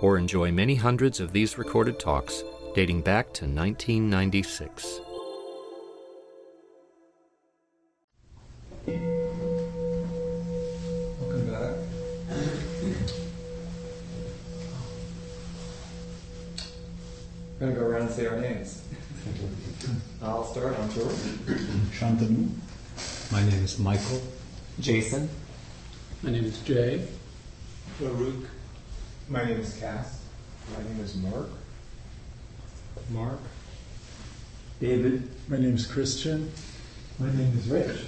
or enjoy many hundreds of these recorded talks dating back to 1996. Welcome back. We're gonna go around and say our names. I'll start, I'm George. Shantanu. My name is Michael. Jason. My name is Jay. Farouk. My name is Cass. My name is Mark. Mark. David. My name is Christian. My name is Rich.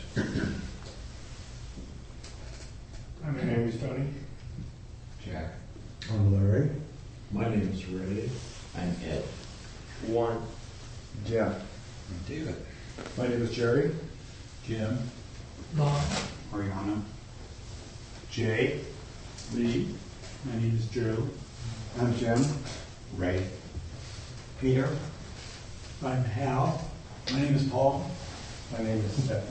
My name is Tony. Jack. I'm Larry. My name is Ray. I'm Ed. One. Jeff. David. My name is Jerry. Jim. Bob. Ariana. Jay. Lee. My name is Joe. I'm Jim. Ray. Peter. I'm Hal. My name is Paul. My name is Stephen.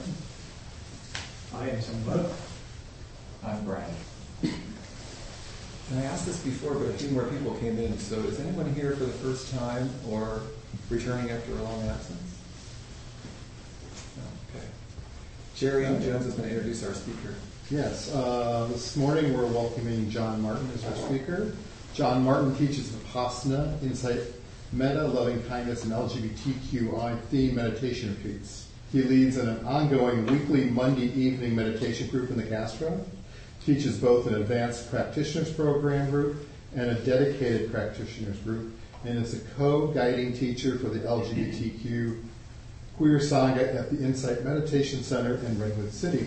I am somebody. I'm Brad. And I asked this before, but a few more people came in, so is anyone here for the first time or returning after a long absence? No, Okay. Jerry and Jones is gonna introduce our speaker. Yes, uh, this morning we're welcoming John Martin as our speaker. John Martin teaches Vipassana, Insight, Metta, Loving Kindness, and LGBTQI theme meditation retreats. He leads an ongoing weekly Monday evening meditation group in the Castro, teaches both an advanced practitioners program group and a dedicated practitioners group, and is a co-guiding teacher for the LGBTQ Queer Sangha at the Insight Meditation Center in Redwood City.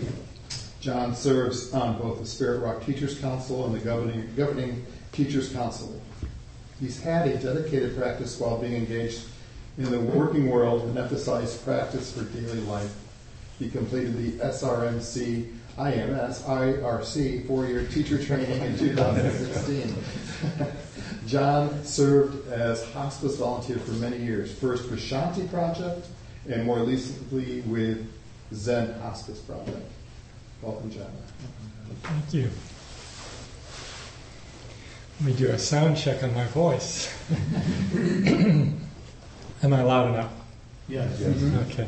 John serves on both the Spirit Rock Teachers Council and the governing, governing Teachers Council. He's had a dedicated practice while being engaged in the working world and emphasized practice for daily life. He completed the SRMC IMS IRC four-year teacher training in 2016. John served as hospice volunteer for many years, first with Shanti Project and more recently with Zen Hospice Project. Welcome, John. Thank you. Let me do a sound check on my voice. Am I loud enough? Yes. Okay.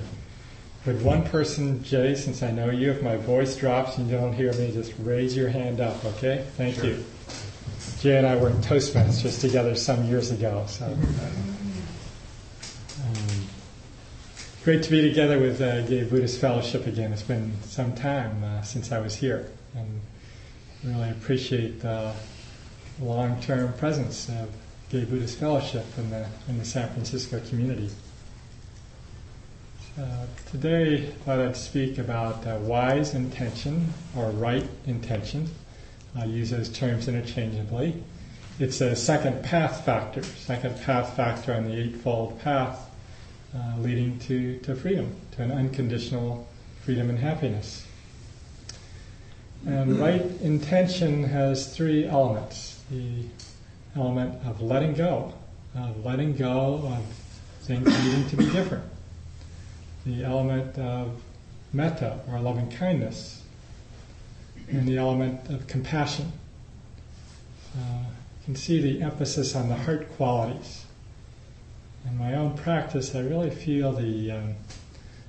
Would one person, Jay, since I know you, if my voice drops and you don't hear me, just raise your hand up, okay? Thank you. Jay and I were in Toastmasters together some years ago, so. Um, great to be together with uh, Gay Buddhist Fellowship again. It's been some time uh, since I was here, and really appreciate the long-term presence of Gay Buddhist Fellowship in the in the San Francisco community. Uh, today, I thought I'd speak about uh, wise intention or right intention. I use those terms interchangeably. It's a second path factor, second path factor on the Eightfold Path, uh, leading to, to freedom, to an unconditional freedom and happiness. And right intention has three elements the element of letting go, of letting go of things needing to be different the element of metta or loving kindness, and the element of compassion. Uh, you can see the emphasis on the heart qualities. In my own practice, I really feel the um,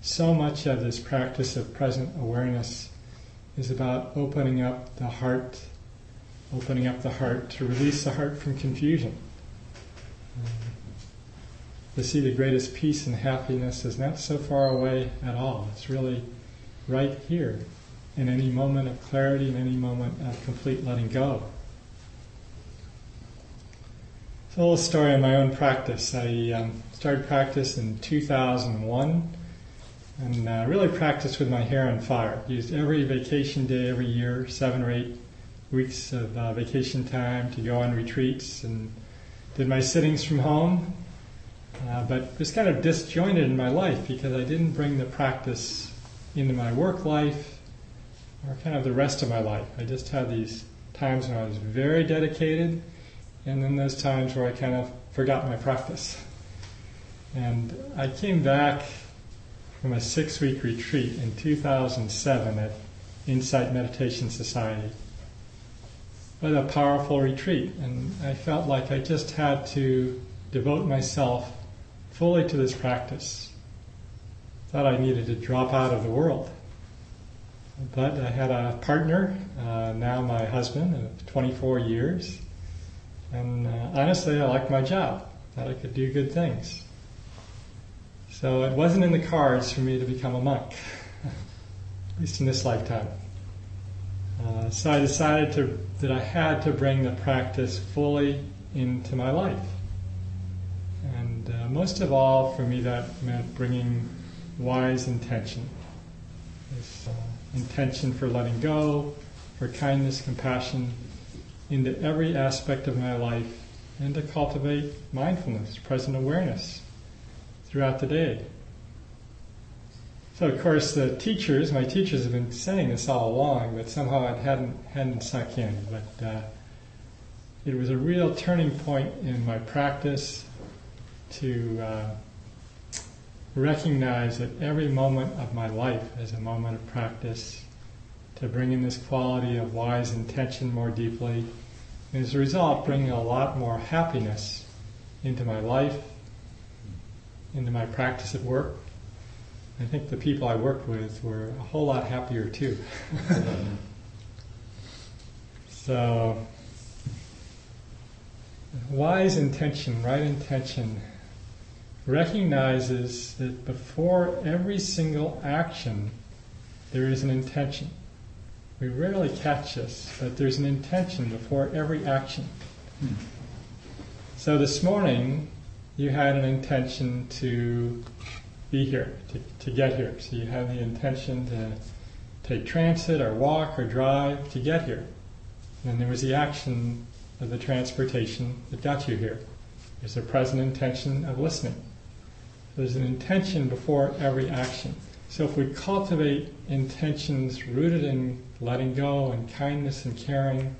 so much of this practice of present awareness is about opening up the heart, opening up the heart to release the heart from confusion. Um, to see the greatest peace and happiness is not so far away at all. It's really right here in any moment of clarity, in any moment of complete letting go. A little story on my own practice. I um, started practice in 2001 and uh, really practiced with my hair on fire. Used every vacation day every year, seven or eight weeks of uh, vacation time to go on retreats and did my sittings from home but was kind of disjointed in my life because I didn't bring the practice into my work life or kind of the rest of my life. I just had these times when I was very dedicated, and then those times where I kind of forgot my practice. And I came back from a six week retreat in 2007 at Insight Meditation Society. What a powerful retreat. And I felt like I just had to devote myself fully to this practice. Thought I needed to drop out of the world. But I had a partner, uh, now my husband, of 24 years. And uh, honestly, I liked my job. Thought I could do good things. So it wasn't in the cards for me to become a monk, at least in this lifetime. Uh, so I decided to, that I had to bring the practice fully into my life. And uh, most of all, for me, that meant bringing wise intention. This uh, intention for letting go, for kindness, compassion, into every aspect of my life, and to cultivate mindfulness, present awareness throughout the day. So, of course, the teachers, my teachers have been saying this all along, but somehow it hadn't, hadn't sunk in. But uh, it was a real turning point in my practice to uh, recognize that every moment of my life is a moment of practice, to bring in this quality of wise intention more deeply, and as a result, bringing a lot more happiness into my life, into my practice at work. I think the people I worked with were a whole lot happier too. so, wise intention, right intention, recognizes that before every single action, there is an intention. We rarely catch this, but there's an intention before every action. So this morning, you had an intention to be here, to, to get here. So you had the intention to take transit or walk or drive to get here. And then there was the action of the transportation that got you here. There's a present intention of listening. There's an intention before every action. So if we cultivate intentions rooted in letting go and kindness and caring,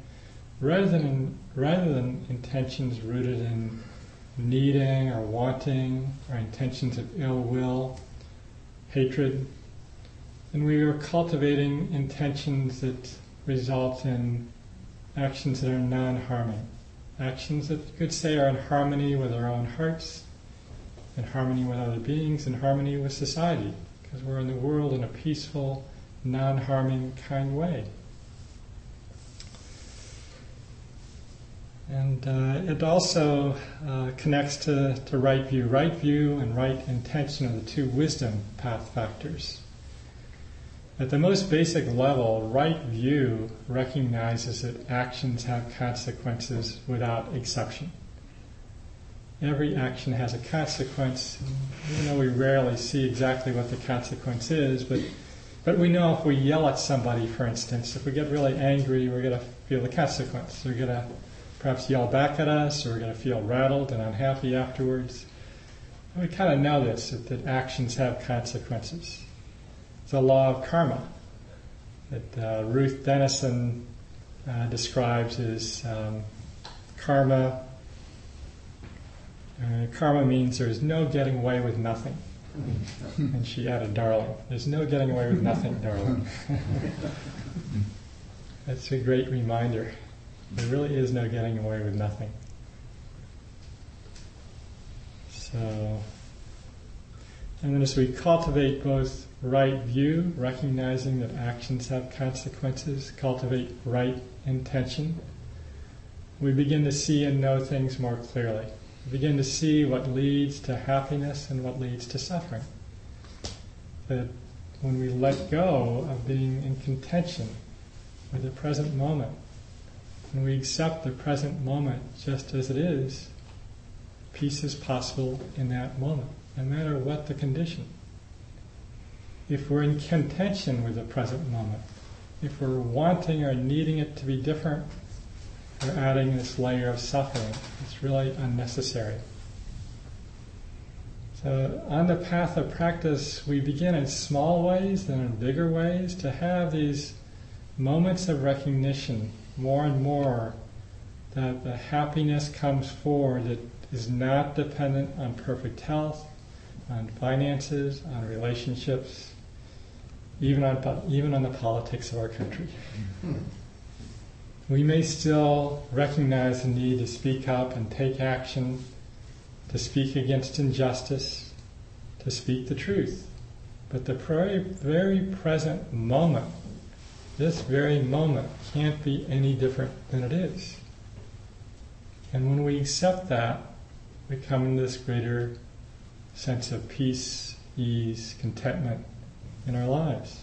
rather than rather than intentions rooted in needing or wanting or intentions of ill will, hatred, then we are cultivating intentions that result in actions that are non-harming, actions that you could say are in harmony with our own hearts, in harmony with other beings, in harmony with society because we're in the world in a peaceful, non harming, kind way. And uh, it also uh, connects to, to right view. Right view and right intention are the two wisdom path factors. At the most basic level, right view recognizes that actions have consequences without exception. Every action has a consequence. Even though we rarely see exactly what the consequence is, but but we know if we yell at somebody, for instance, if we get really angry, we're going to feel the consequence. We're going to perhaps yell back at us, or we're going to feel rattled and unhappy afterwards. And we kind of know this that, that, actions have consequences. It's a law of karma that uh, Ruth Denison uh, describes as um, karma uh, karma means there's no getting away with nothing. And she added, darling. There's no getting away with nothing, darling. That's a great reminder. There really is no getting away with nothing. So, and then as we cultivate both right view, recognizing that actions have consequences, cultivate right intention, we begin to see and know things more clearly begin to see what leads to happiness and what leads to suffering. That when we let go of being in contention with the present moment, when we accept the present moment just as it is, peace is possible in that moment, no matter what the condition. If we're in contention with the present moment, if we're wanting or needing it to be different, we're adding this layer of suffering. It's really unnecessary. So, on the path of practice, we begin in small ways, then in bigger ways, to have these moments of recognition more and more that the happiness comes forward that is not dependent on perfect health, on finances, on relationships, even on, even on the politics of our country. Hmm. We may still recognize the need to speak up and take action, to speak against injustice, to speak the truth. But the very, very present moment, this very moment, can't be any different than it is. And when we accept that, we come into this greater sense of peace, ease, contentment in our lives.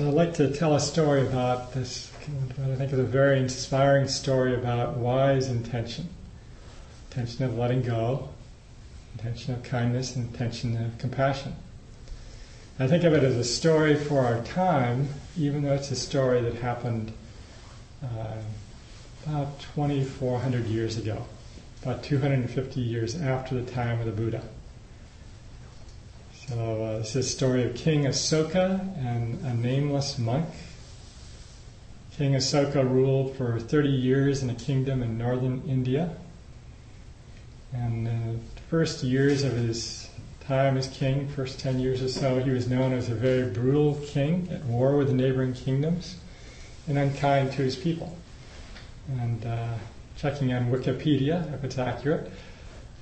I'd like to tell a story about this, what I think is a very inspiring story about wise intention. Intention of letting go, intention of kindness, and intention of compassion. I think of it as a story for our time, even though it's a story that happened uh, about 2,400 years ago, about 250 years after the time of the Buddha. So uh, this is a story of King Asoka and a nameless monk. King Asoka ruled for 30 years in a kingdom in northern India. And the first years of his time as king, first 10 years or so, he was known as a very brutal king at war with the neighboring kingdoms and unkind to his people. And uh, checking on Wikipedia, if it's accurate,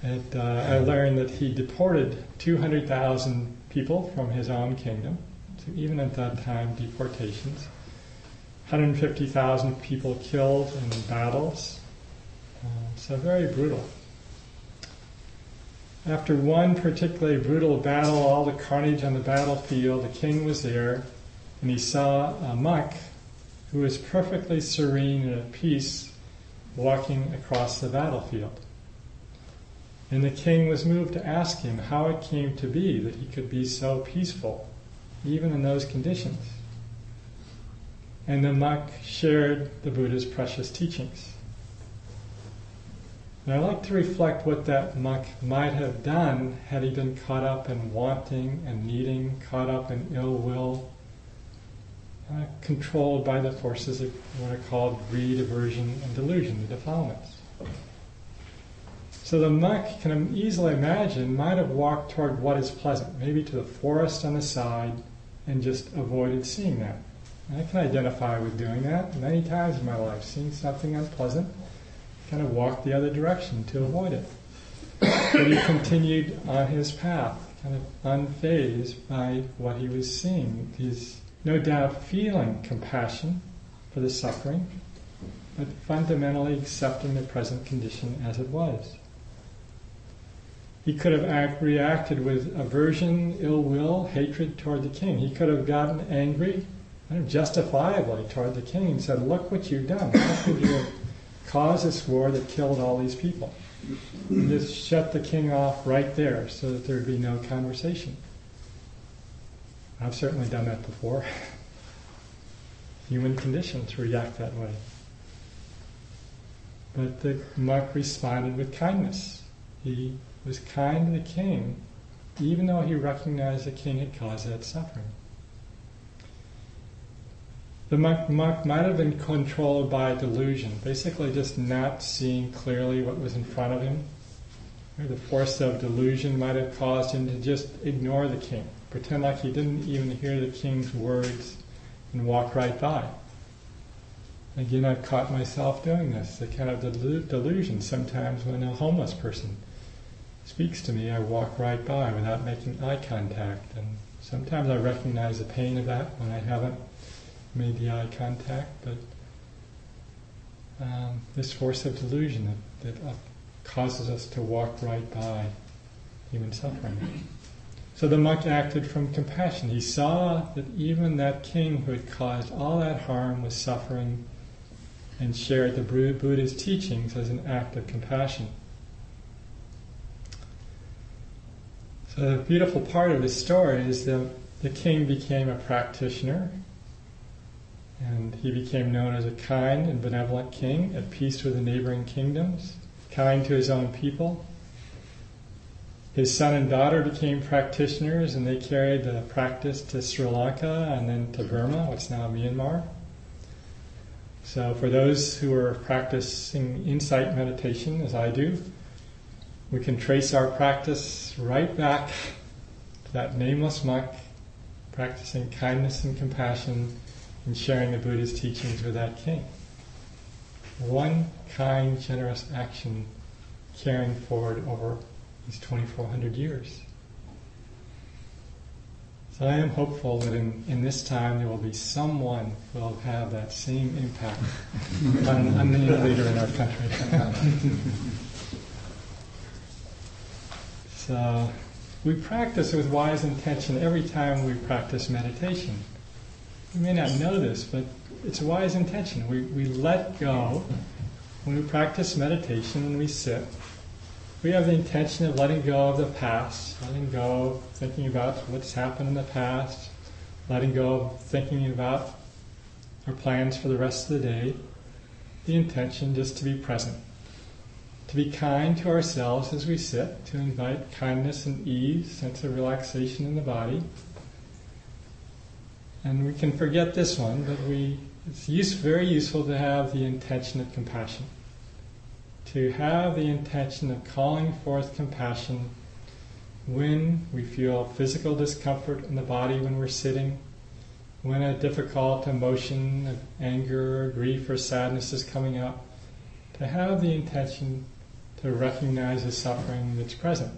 it, uh, I learned that he deported 200,000 people from his own kingdom. So even at that time, deportations. 150,000 people killed in battles. Uh, so very brutal. After one particularly brutal battle, all the carnage on the battlefield, the king was there, and he saw a monk who was perfectly serene and at peace walking across the battlefield. And the king was moved to ask him how it came to be that he could be so peaceful, even in those conditions. And the monk shared the Buddha's precious teachings. And I like to reflect what that monk might have done had he been caught up in wanting and needing, caught up in ill will, uh, controlled by the forces of what are called greed, aversion, and delusion, the defilements. So the monk can easily imagine might have walked toward what is pleasant, maybe to the forest on the side, and just avoided seeing that. And I can identify with doing that many times in my life, seeing something unpleasant, kind of walk the other direction to avoid it. but he continued on his path, kind of unfazed by what he was seeing. He's no doubt feeling compassion for the suffering, but fundamentally accepting the present condition as it was. He could have act, reacted with aversion, ill will, hatred toward the king. He could have gotten angry, justifiably, toward the king and said, Look what you've done. How could you have caused this war that killed all these people? And just shut the king off right there so that there'd be no conversation. I've certainly done that before. Human condition to react that way. But the monk responded with kindness. He was kind to the king, even though he recognized the king had caused that suffering. The monk, monk might have been controlled by delusion, basically just not seeing clearly what was in front of him. The force of delusion might have caused him to just ignore the king, pretend like he didn't even hear the king's words, and walk right by. Again, I've caught myself doing this, the kind of delusion sometimes when a homeless person speaks to me, I walk right by without making eye contact. And sometimes I recognize the pain of that when I haven't made the eye contact, but um, this force of delusion that, that uh, causes us to walk right by human suffering. So the monk acted from compassion. He saw that even that king who had caused all that harm was suffering and shared the Buddha's teachings as an act of compassion. The beautiful part of this story is that the king became a practitioner and he became known as a kind and benevolent king at peace with the neighboring kingdoms. kind to his own people. His son and daughter became practitioners and they carried the practice to Sri Lanka and then to Burma, what's now Myanmar. So, for those who are practicing insight meditation, as I do, we can trace our practice right back to that nameless monk practicing kindness and compassion and sharing the Buddha's teachings with that king. One kind, generous action carrying forward over these 2,400 years. So I am hopeful that in, in this time there will be someone who will have that same impact on, on the leader in our country. so we practice with wise intention every time we practice meditation. You may not know this, but it's a wise intention. We, we let go. When we practice meditation, when we sit, we have the intention of letting go of the past, letting go of thinking about what's happened in the past, letting go of thinking about our plans for the rest of the day. The intention just to be present, to be kind to ourselves as we sit, to invite kindness and ease, sense of relaxation in the body. And we can forget this one, but we, it's use, very useful to have the intention of compassion to have the intention of calling forth compassion when we feel physical discomfort in the body when we're sitting, when a difficult emotion of anger, or grief, or sadness is coming up, to have the intention to recognize the suffering that's present.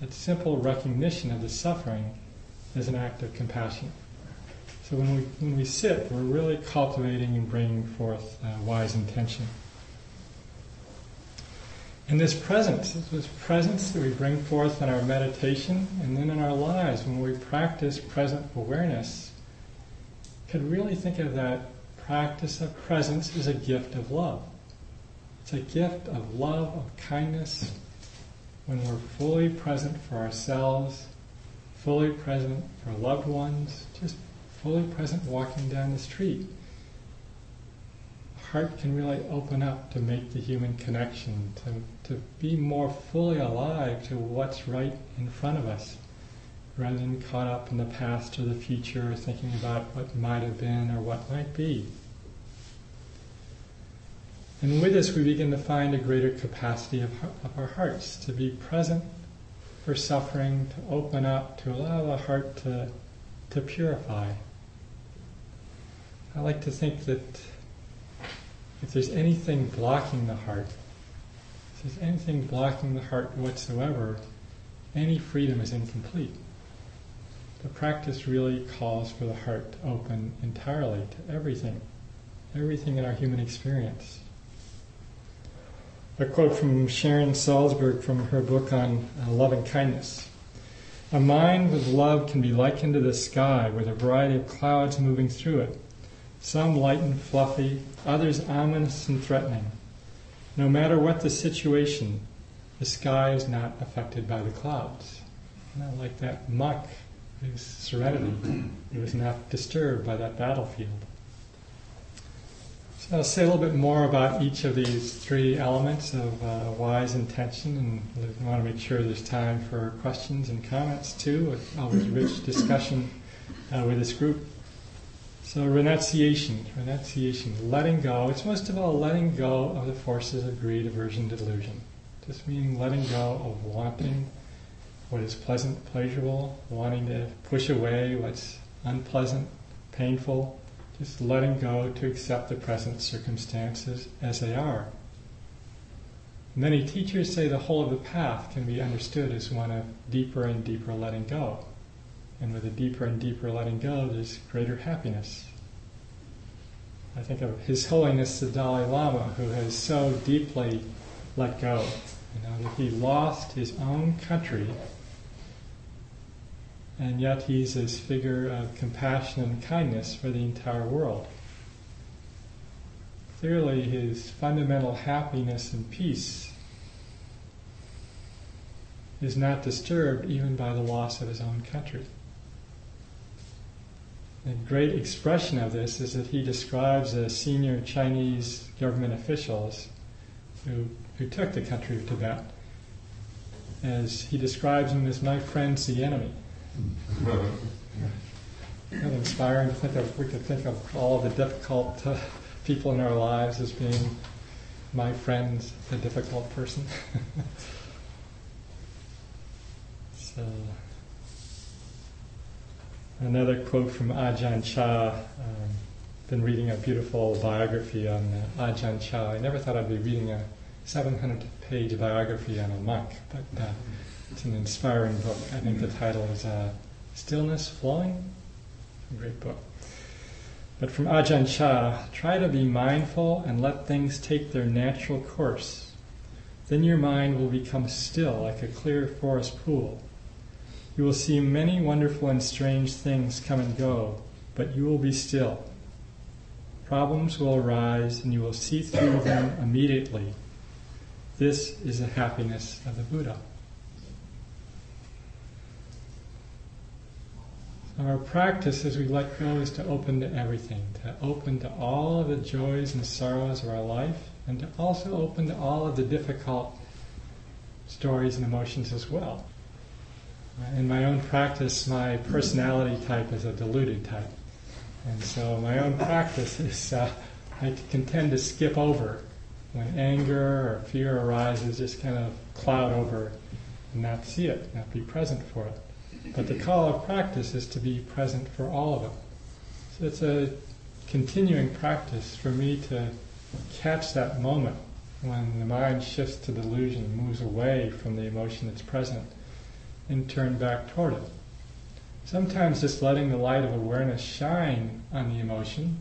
That simple recognition of the suffering is an act of compassion. So when we, when we sit, we're really cultivating and bringing forth uh, wise intention. And this presence, this presence that we bring forth in our meditation and then in our lives when we practice present awareness, could really think of that practice of presence as a gift of love. It's a gift of love, of kindness, when we're fully present for ourselves, fully present for loved ones, just fully present walking down the street heart can really open up to make the human connection, to, to be more fully alive to what's right in front of us, rather than caught up in the past or the future, or thinking about what might have been or what might be. And with this, we begin to find a greater capacity of, of our hearts to be present for suffering, to open up, to allow the heart to, to purify. I like to think that if there's anything blocking the heart, if there's anything blocking the heart whatsoever, any freedom is incomplete. The practice really calls for the heart to open entirely to everything, everything in our human experience. A quote from Sharon Salzberg from her book on uh, loving kindness. A mind with love can be likened to the sky with a variety of clouds moving through it some light and fluffy, others ominous and threatening. No matter what the situation, the sky is not affected by the clouds. Like that muck, his serenity. He was not disturbed by that battlefield. So I'll say a little bit more about each of these three elements of uh, wise intention, and I want to make sure there's time for questions and comments too. Always rich discussion uh, with this group. So renunciation, renunciation, letting go. It's most of all letting go of the forces of greed, aversion, delusion. Just meaning letting go of wanting what is pleasant, pleasurable, wanting to push away what's unpleasant, painful. Just letting go to accept the present circumstances as they are. Many teachers say the whole of the path can be understood as one of deeper and deeper letting go. And with a deeper and deeper letting go, there's greater happiness. I think of His Holiness the Dalai Lama, who has so deeply let go. You know, that he lost his own country, and yet he's this figure of compassion and kindness for the entire world. Clearly, his fundamental happiness and peace is not disturbed even by the loss of his own country. A great expression of this is that he describes the senior Chinese government officials who, who took the country of Tibet, as he describes him as my friend's the enemy. Kind of inspiring to think of, we could think of all the difficult uh, people in our lives as being my friend, the difficult person. so, another quote from Ajahn Chah. Um, been reading a beautiful biography on uh, Ajahn Chah. I never thought I'd be reading a 700-page biography on a monk, but uh, it's an inspiring book. I think the title is uh, "Stillness Flowing." A great book. But from Ajahn Chah, try to be mindful and let things take their natural course. Then your mind will become still like a clear forest pool. You will see many wonderful and strange things come and go, but you will be still. Problems will arise and you will see through them immediately. This is the happiness of the Buddha. Our practice as we let go is to open to everything, to open to all of the joys and sorrows of our life, and to also open to all of the difficult stories and emotions as well. In my own practice, my personality type is a deluded type. And so my own practice is uh, I tend to skip over when anger or fear arises, just kind of cloud over and not see it, not be present for it. But the call of practice is to be present for all of it. So it's a continuing practice for me to catch that moment when the mind shifts to delusion, moves away from the emotion that's present, and turn back toward it. Sometimes just letting the light of awareness shine on the emotion,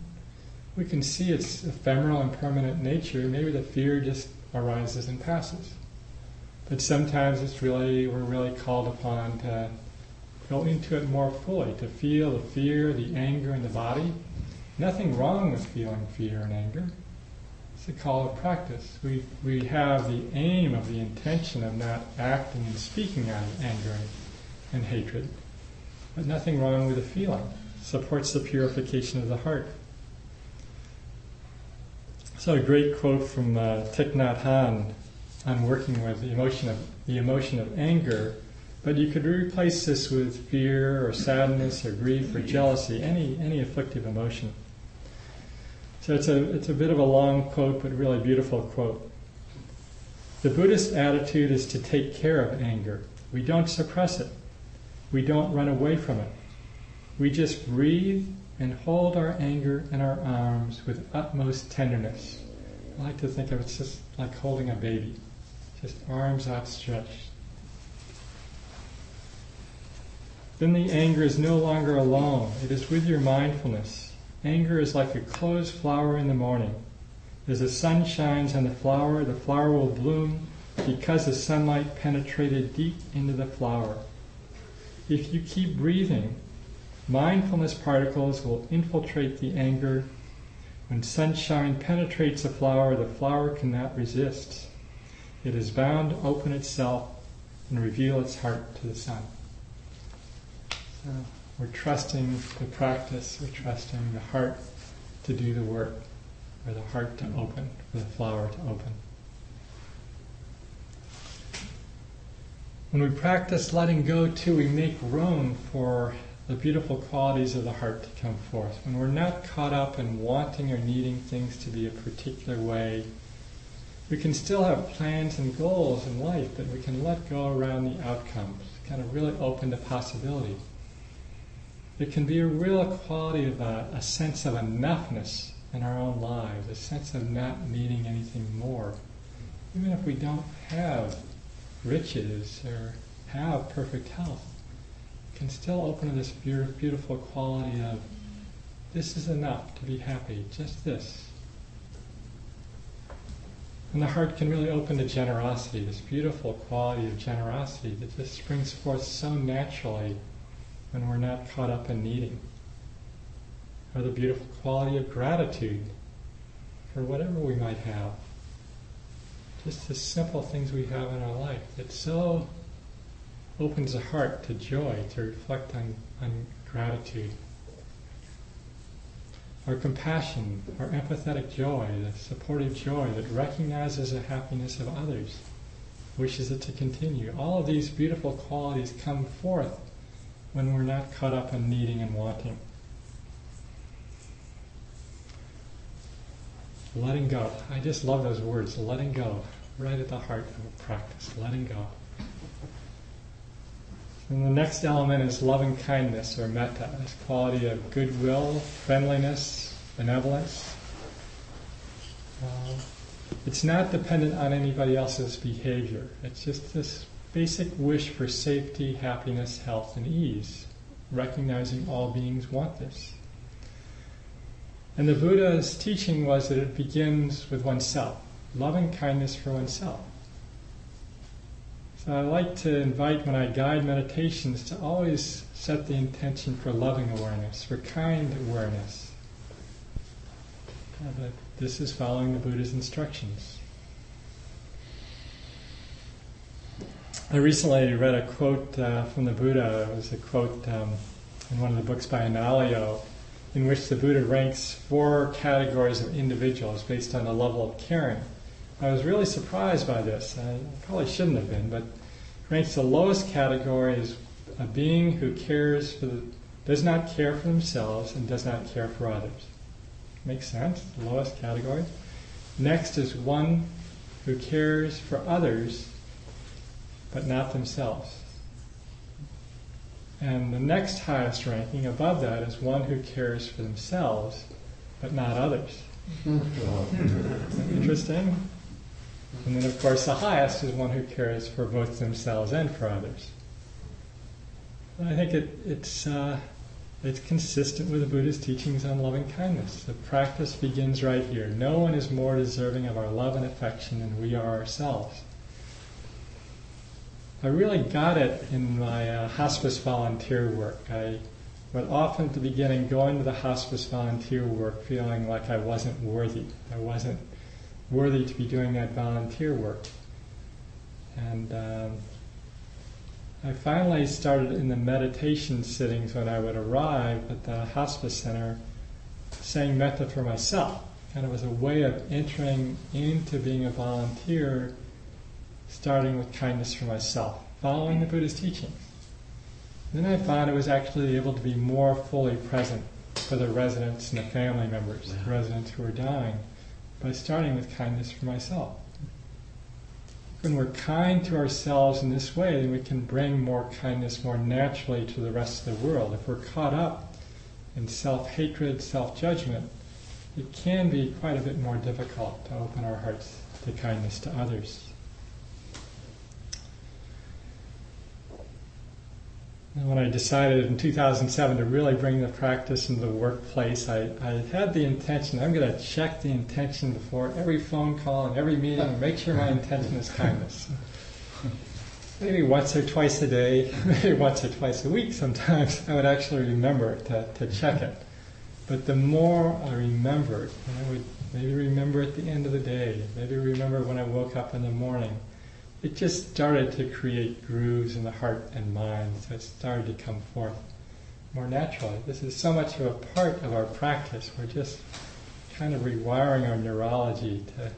we can see its ephemeral and permanent nature. Maybe the fear just arises and passes. But sometimes it's really we're really called upon to go into it more fully, to feel the fear, the anger in the body. Nothing wrong with feeling fear and anger. It's a call of practice. We, we have the aim of the intention of not acting and speaking out of anger and hatred, but nothing wrong with the feeling. Supports the purification of the heart. So a great quote from uh, Thich Nhat Hanh on working with the emotion of the emotion of anger but you could replace this with fear or sadness or grief or jealousy, any, any afflictive emotion. So it's a, it's a bit of a long quote, but really beautiful quote. The Buddhist attitude is to take care of anger. We don't suppress it. We don't run away from it. We just breathe and hold our anger in our arms with utmost tenderness. I like to think of it just like holding a baby, just arms outstretched. Then the anger is no longer alone. It is with your mindfulness. Anger is like a closed flower in the morning. As the sun shines on the flower, the flower will bloom because the sunlight penetrated deep into the flower. If you keep breathing, mindfulness particles will infiltrate the anger. When sunshine penetrates a flower, the flower cannot resist. It is bound to open itself and reveal its heart to the sun. Uh, we're trusting the practice, we're trusting the heart to do the work, for the heart to open, for the flower to open. When we practice letting go too, we make room for the beautiful qualities of the heart to come forth. When we're not caught up in wanting or needing things to be a particular way, we can still have plans and goals in life, but we can let go around the outcomes, kind of really open to possibility. It can be a real quality of a, a sense of enoughness in our own lives, a sense of not needing anything more. Even if we don't have riches or have perfect health, can still open to this beautiful quality of this is enough to be happy, just this. And the heart can really open to generosity, this beautiful quality of generosity that just springs forth so naturally when we're not caught up in needing. Or the beautiful quality of gratitude for whatever we might have. Just the simple things we have in our life that so opens the heart to joy, to reflect on, on gratitude. our compassion, our empathetic joy, the supportive joy that recognizes the happiness of others, wishes it to continue. All of these beautiful qualities come forth when we're not caught up in needing and wanting. Letting go. I just love those words, letting go, right at the heart of practice, letting go. And the next element is loving kindness or metta, this quality of goodwill, friendliness, benevolence. Uh, it's not dependent on anybody else's behavior. It's just this basic wish for safety, happiness, health, and ease, recognizing all beings want this. And the Buddha's teaching was that it begins with oneself, loving kindness for oneself. So I like to invite when I guide meditations to always set the intention for loving awareness, for kind awareness. That this is following the Buddha's instructions. I recently read a quote uh, from the Buddha. It was a quote um, in one of the books by Analayo, in which the Buddha ranks four categories of individuals based on the level of caring. I was really surprised by this. I probably shouldn't have been, but ranks the lowest category as a being who cares for the, does not care for themselves and does not care for others. Makes sense? The lowest category. Next is one who cares for others but not themselves. And the next highest ranking above that is one who cares for themselves but not others. Interesting? And then, of course, the highest is one who cares for both themselves and for others. I think it, it's, uh, it's consistent with the Buddha's teachings on loving kindness. The practice begins right here. No one is more deserving of our love and affection than we are ourselves. I really got it in my uh, hospice volunteer work. I would often at the beginning go into the hospice volunteer work feeling like I wasn't worthy. I wasn't worthy to be doing that volunteer work. And um, I finally started in the meditation sittings when I would arrive at the hospice center saying metta for myself. And it was a way of entering into being a volunteer, starting with kindness for myself, following the Buddha's teachings. Then I found I was actually able to be more fully present for the residents and the family members, the residents who were dying by starting with kindness for myself. When we're kind to ourselves in this way, then we can bring more kindness more naturally to the rest of the world. If we're caught up in self hatred, self judgment, it can be quite a bit more difficult to open our hearts to kindness to others. When I decided in 2007 to really bring the practice into the workplace, I, I had the intention, I'm going to check the intention before every phone call and every meeting and make sure my intention is kindness. Maybe once or twice a day, maybe once or twice a week sometimes, I would actually remember to, to check it. But the more I remembered, and I would maybe remember at the end of the day, maybe remember when I woke up in the morning, it just started to create grooves in the heart and mind. So it started to come forth more naturally. This is so much of a part of our practice. We're just kind of rewiring our neurology to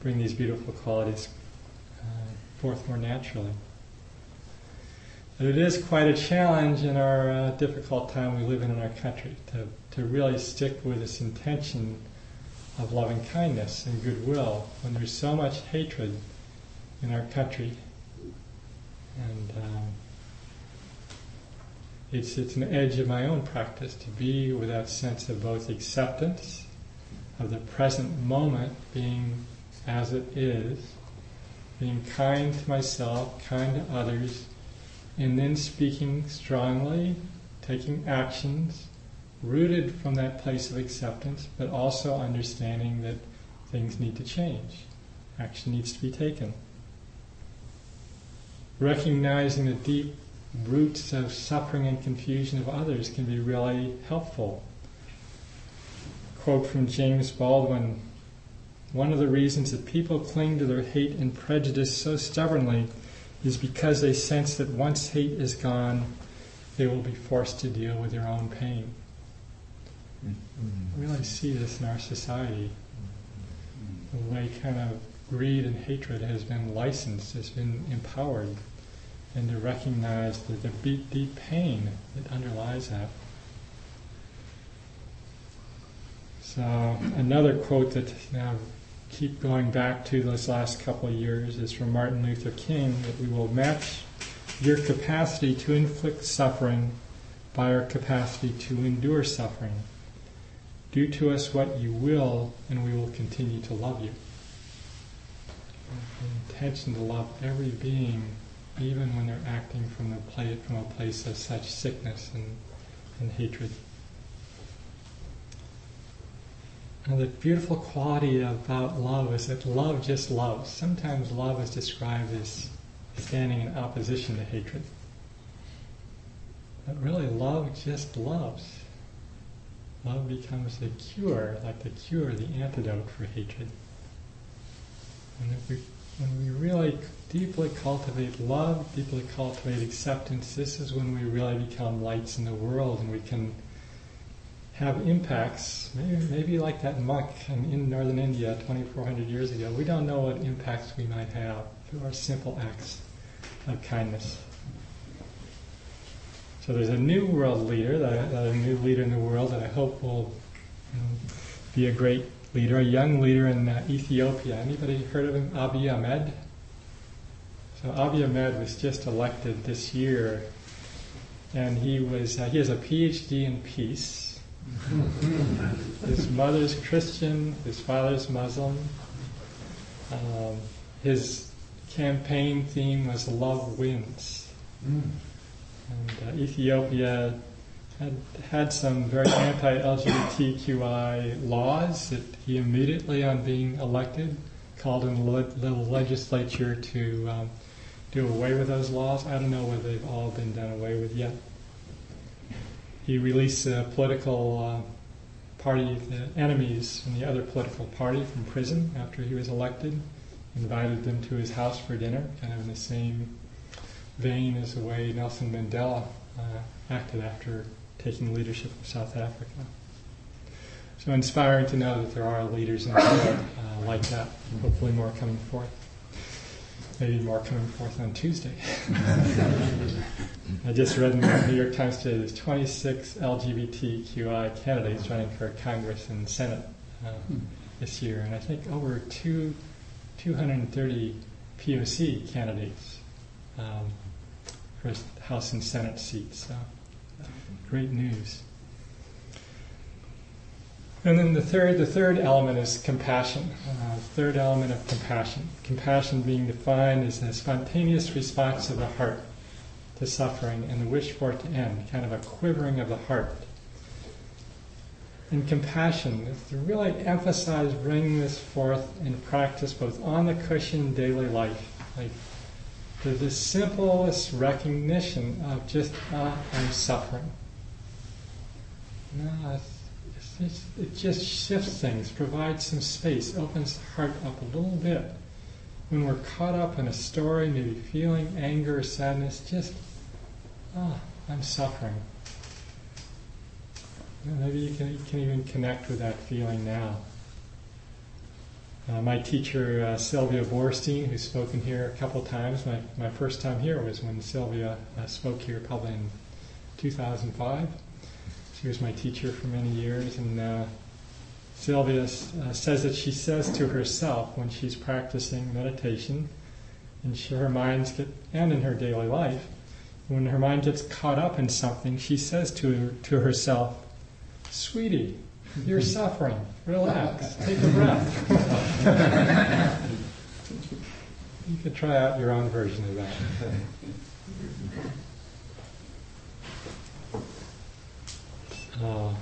bring these beautiful qualities uh, forth more naturally. But it is quite a challenge in our uh, difficult time we live in in our country to, to really stick with this intention of loving kindness and goodwill when there's so much hatred in our country. And um, it's, it's an edge of my own practice to be with that sense of both acceptance of the present moment being as it is, being kind to myself, kind to others, and then speaking strongly, taking actions rooted from that place of acceptance, but also understanding that things need to change. Action needs to be taken recognizing the deep roots of suffering and confusion of others can be really helpful. Quote from James Baldwin One of the reasons that people cling to their hate and prejudice so stubbornly is because they sense that once hate is gone, they will be forced to deal with their own pain. I really see this in our society. The way kind of greed and hatred has been licensed, has been empowered, and to recognize the, the deep, deep pain that underlies that. So another quote that now keep going back to those last couple of years is from Martin Luther King that we will match your capacity to inflict suffering by our capacity to endure suffering. Do to us what you will, and we will continue to love you. The intention to love every being, even when they're acting from, from a place of such sickness and, and hatred. And the beautiful quality about love is that love just loves. Sometimes love is described as standing in opposition to hatred. But really, love just loves. Love becomes the cure, like the cure, the antidote for hatred. And if we, when we really deeply cultivate love, deeply cultivate acceptance, this is when we really become lights in the world and we can have impacts, maybe, maybe like that monk in, northern India 2,400 years ago. We don't know what impacts we might have through our simple acts of kindness. So there's a new world leader, that a new leader in the world that I hope will you know, be a great leader, a young leader in uh, Ethiopia. Anybody heard of him? Abiy Ahmed. So Abiy Ahmed was just elected this year, and he was uh, he has a PhD in peace. his mother's Christian, his father's Muslim. Um, his campaign theme was "Love Wins." And uh, Ethiopia had had some very anti-LGBTQI laws that he immediately, on being elected, called in the le- legislature to um, do away with those laws. I don't know whether they've all been done away with yet. He released political uh, party, the enemies in the other political party from prison after he was elected, invited them to his house for dinner, kind of in the same vein as the way Nelson Mandela uh, acted after taking leadership of South Africa. So inspiring to know that there are leaders in the world uh, like that. Hopefully, more coming forth. Maybe more coming forth on Tuesday. I just read in the New York Times today there's 26 LGBTQI candidates running for Congress and Senate uh, this year, and I think over two, 230 POC candidates um, for House and Senate seats. So, great news. And then the third, the third element is compassion. Uh, third element of compassion. Compassion being defined as a spontaneous response of the heart to suffering and the wish for it to end, kind of a quivering of the heart. And compassion to really emphasize bringing this forth in practice, both on the cushion daily life, like to the simplest recognition of just, ah, I'm suffering. No, it's, it just shifts things, provides some space, opens the heart up a little bit. When we're caught up in a story, maybe feeling anger or sadness, just, ah, I'm suffering. Maybe you can, you can even connect with that feeling now. Uh, my teacher, uh, Sylvia Boorstein, who's spoken here a couple times, my, my first time here was when Sylvia uh, spoke here probably in 2005. She was my teacher for many years, and uh, Sylvia uh, says that she says to herself when she's practicing meditation, and she, her mind get, and in her daily life, when her mind gets caught up in something, she says to to herself, "Sweetie, you're suffering. Relax. Take a breath." you could try out your own version of that. Uh,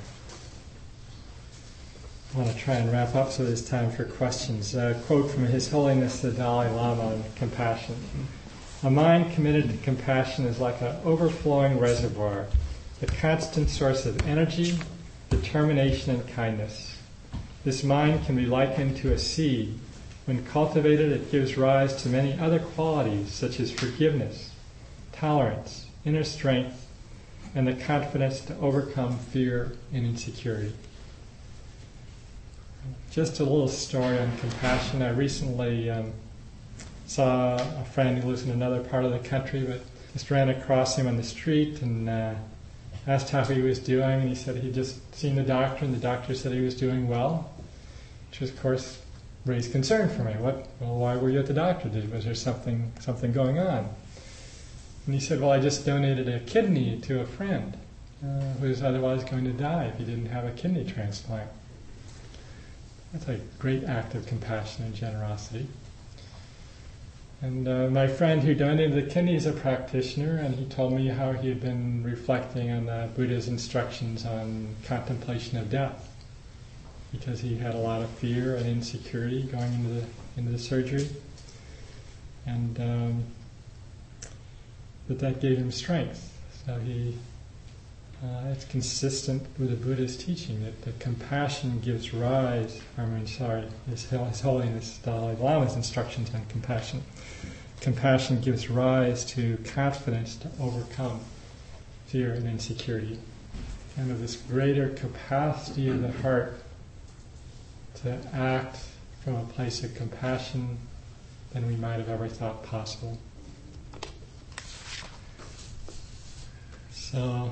I want to try and wrap up so there's time for questions. A quote from His Holiness the Dalai Lama on compassion. A mind committed to compassion is like an overflowing reservoir, a constant source of energy, determination, and kindness. This mind can be likened to a seed. When cultivated, it gives rise to many other qualities such as forgiveness, tolerance, inner strength, and the confidence to overcome fear and insecurity. Just a little story on compassion. I recently um, saw a friend who lives in another part of the country, but just ran across him on the street and uh, asked how he was doing. And he said he'd just seen the doctor, and the doctor said he was doing well, which, of course, raised concern for me. What? Well, why were you at the doctor? Did, was there something something going on? And he said, Well, I just donated a kidney to a friend uh, who was otherwise going to die if he didn't have a kidney transplant. That's a great act of compassion and generosity. And uh, my friend who donated the kidney is a practitioner, and he told me how he had been reflecting on the Buddha's instructions on contemplation of death, because he had a lot of fear and insecurity going into the into the surgery, and um, but that gave him strength. So he uh, it's consistent with the Buddha's teaching that the compassion gives rise, I mean, sorry, His, His Holiness Dalai Lama's instructions on compassion. Compassion gives rise to confidence to overcome fear and insecurity. And of this greater capacity of the heart to act from a place of compassion than we might have ever thought possible. So,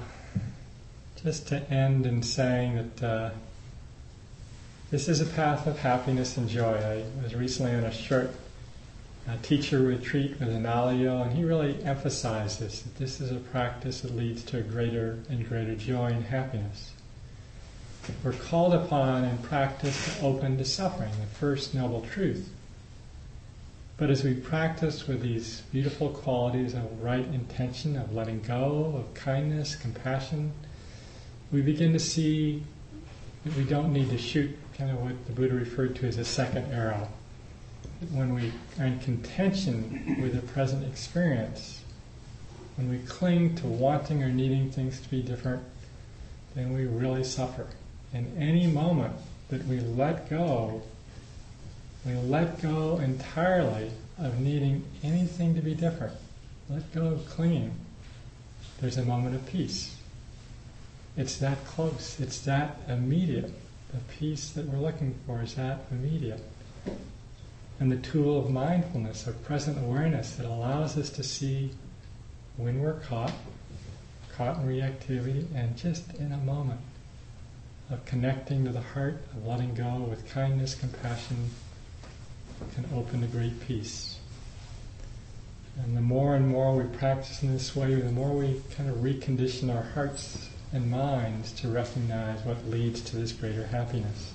just to end in saying that uh, this is a path of happiness and joy. I was recently on a short uh, teacher retreat with Analayo, and he really emphasized this that this is a practice that leads to greater and greater joy and happiness. We're called upon in practice to open to suffering, the first noble truth. But as we practice with these beautiful qualities of right intention, of letting go, of kindness, compassion, we begin to see that we don't need to shoot kind of what the Buddha referred to as a second arrow. When we are in contention with the present experience, when we cling to wanting or needing things to be different, then we really suffer. In any moment that we let go, we let go entirely of needing anything to be different. Let go of clinging. There's a moment of peace. It's that close. It's that immediate. The peace that we're looking for is that immediate. And the tool of mindfulness, of present awareness, that allows us to see when we're caught, caught in reactivity, and just in a moment of connecting to the heart, of letting go with kindness, compassion, can open to great peace. And the more and more we practice in this way, the more we kind of recondition our hearts and minds to recognize what leads to this greater happiness.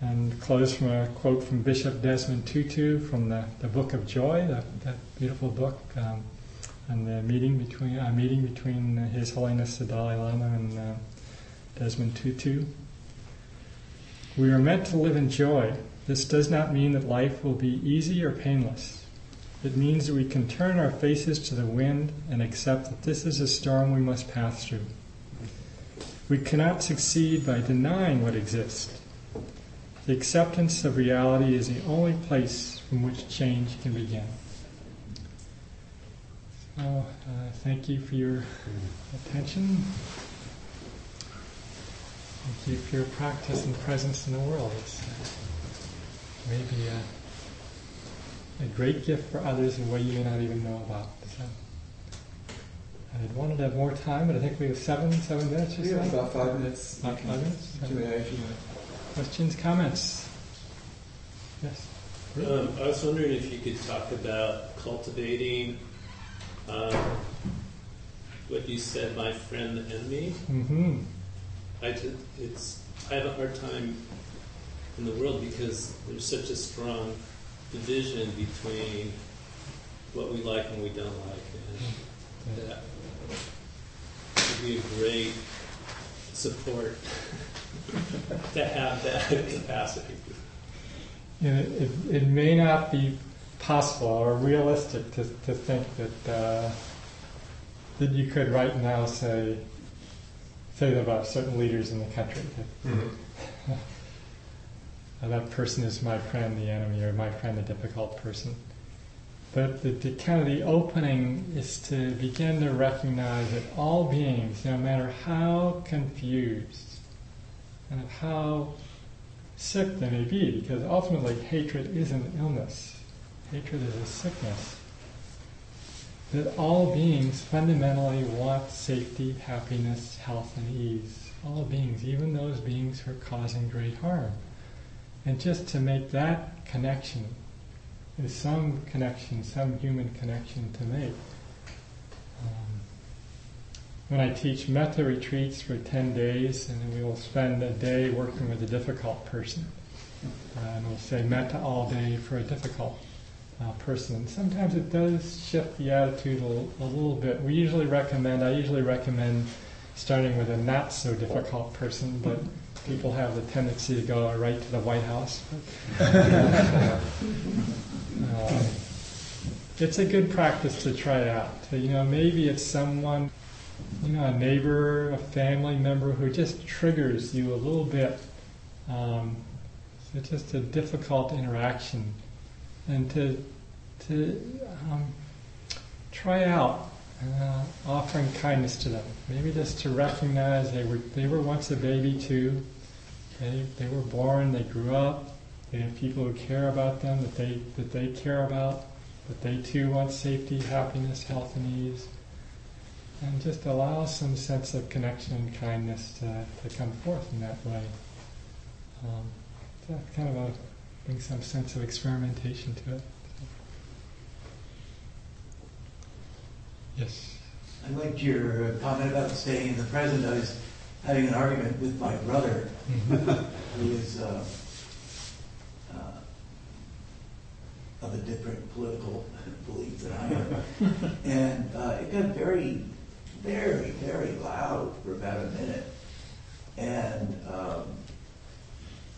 And close from a quote from Bishop Desmond Tutu from the, the Book of Joy, that, beautiful book, um, and the meeting between uh, meeting between His Holiness the Dalai Lama and uh, Desmond Tutu. We are meant to live in joy. This does not mean that life will be easy or painless. It means that we can turn our faces to the wind and accept that this is a storm we must pass through. We cannot succeed by denying what exists. The acceptance of reality is the only place from which change can begin. So, uh, thank you for your attention. Thank you for your practice and presence in the world. It's maybe a, a great gift for others in a way you may not even know about. So, I wanted to have more time, but I think we have seven, seven minutes or We so. have about five minutes. About five minutes? Q&A if you want. Questions, comments? Yes. Um, I was wondering if you could talk about cultivating um, what you said, my friend, the enemy. Mm-hmm. I it's I have a hard time in the world because there's such a strong division between what we like and we don't like, and that would be a great support to have that capacity. You know, it, it may not be possible or realistic to, to think that uh, that you could right now say say that about certain leaders in the country. That, uh, that person is my friend, the enemy, or my friend, the difficult person. But the, the kind of the opening is to begin to recognize that all beings, no matter how confused, and how sick they may be, because ultimately hatred is an illness. Hatred is a sickness. That all beings fundamentally want safety, happiness, health, and ease. All beings, even those beings who are causing great harm. And just to make that connection is some connection, some human connection to make. Um, when I teach metta retreats for 10 days, and we will spend a day working with a difficult person. Uh, and we'll say metta all day for a difficult uh, person. Sometimes it does shift the attitude a, a little bit. We usually recommend, I usually recommend starting with a not so difficult person, but people have the tendency to go right to the White House. um, it's a good practice to try out. You know, maybe it's someone, you know, a neighbor, a family member who just triggers you a little bit. Um, it's just a difficult interaction, and to to um, try out uh, offering kindness to them. Maybe just to recognize they were they were once a baby too. They they were born, they grew up. They have people who care about them that they that they care about. That they too want safety, happiness, health, and ease. And just allow some sense of connection and kindness to, to come forth in that way. Um, that kind of a, bring some sense of experimentation to it. Yes. I liked your comment about staying in the present. I was having an argument with my brother, who is uh, uh, of a different political belief than I am. and uh, it got very, very, very loud for about a minute. And um,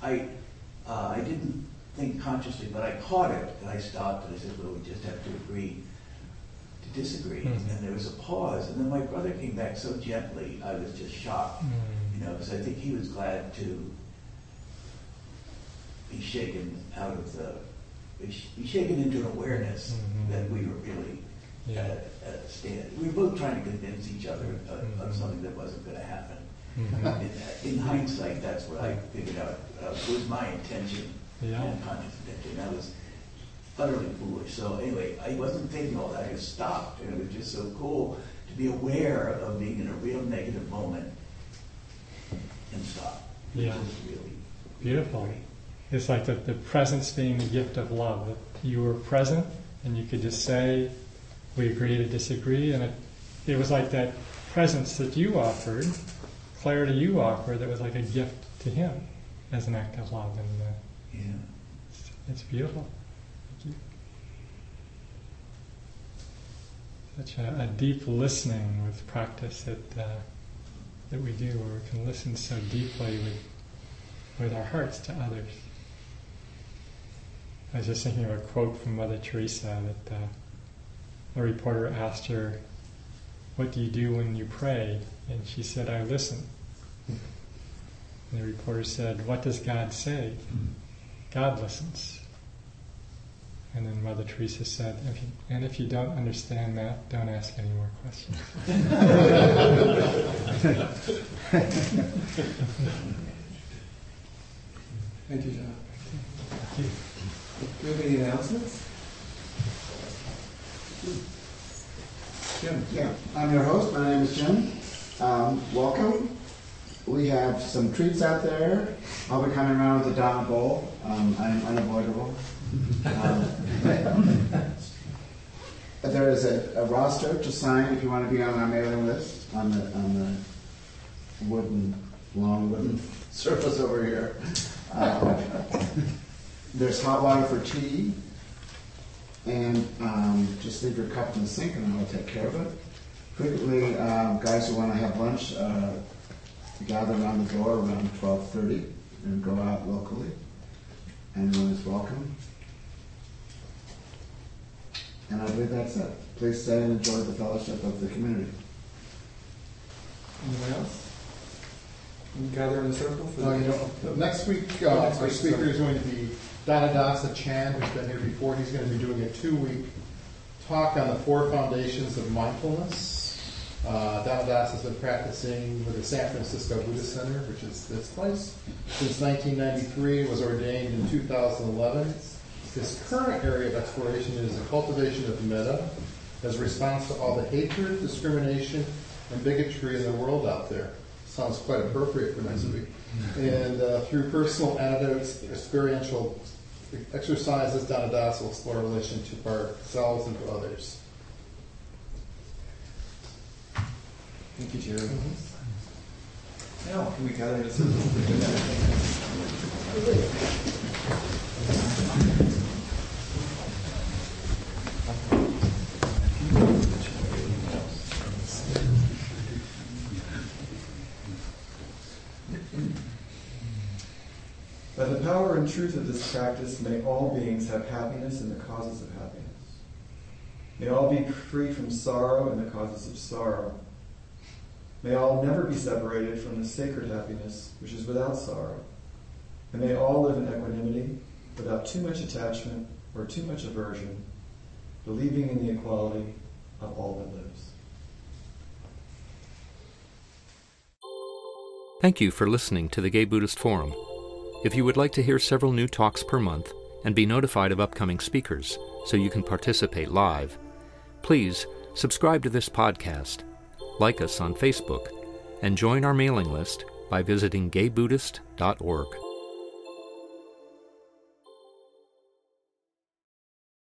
I, uh, I didn't think consciously, but I caught it, and I stopped, and I said, well, we just have to agree to disagree. Mhm. And there was a pause, and then my brother came back so gently, I was just shocked, you know, because I think he was glad to be shaken out of the, be shaken into an awareness Mhm. that we were really Yeah. at, a- at a stand. We were both trying to convince each other of, of something that wasn't going to happen. Mhm. In, in hindsight, that's what I figured out uh, was my intention, Yeah. and conscious intention. That was utterly foolish. So anyway, I wasn't thinking all that. I just stopped, and it was just so cool to be aware of being in a real negative moment and stop. Yeah. really Beautiful. great. It's like the, the presence being the gift of love. That you were present and you could just say, we agree to disagree. And it, it was like that presence that you offered, clarity you offered, that was like a gift to him as an act of love. And uh, Yeah. it's, beautiful. Thank you. Such a, a deep listening with practice that, uh, that we do, where we can listen so deeply with, with our hearts to others. I was just thinking of a quote from Mother Teresa that uh, a reporter asked her, What do you do when you pray? And she said, I listen. And the reporter said, What does God say? God listens. And then Mother Teresa said, if you, And if you don't understand that, don't ask any more questions. Thank you, John. Thank you. Do we have any announcements? Jim? Yeah, I'm your host. My name is Jim. Um, welcome. We have some treats out there. I'll be coming around with a dana bowl. Um, I'm unavoidable. Um, there is a, a roster to sign if you want to be on our mailing list on the on the wooden, long wooden surface over here. Um, there's hot water for tea. And um, just leave your cup in the sink and I'll take care of it. Frequently, um, guys who want to have lunch uh, gather around the door around 12.30 and go out locally. Anyone is welcome. And I believe that's it. Please stay and enjoy the fellowship of the community. Anyone else? We Gather in a circle for Uh, you the... know, next week, uh, Next our week, speaker sorry. is going to be Dhanadasa Chan, who's been here before. He's going to be doing a two-week talk on the four foundations of mindfulness. Uh, Dhammadas has been practicing with the San Francisco Buddhist Center, which is this place, since 1993, was ordained in 2011. His current area of exploration is the cultivation of metta as a response to all the hatred, discrimination, and bigotry in the world out there. Sounds quite appropriate for next week. And uh, through personal anecdotes, experiential exercises, Dhammadas will explore relation to ourselves and to others. Thank you, Jerry. Now, can we gather in a circle for By the power and truth of this practice, may all beings have happiness and the causes of happiness. May all be free from sorrow and the causes of sorrow. May all never be separated from the sacred happiness which is without sorrow. And may all live in equanimity, without too much attachment or too much aversion, believing in the equality of all that lives. Thank you for listening to the Gay Buddhist Forum. If you would like to hear several new talks per month and be notified of upcoming speakers so you can participate live, please subscribe to this podcast, like us on Facebook, and join our mailing list by visiting gaybuddhist.org.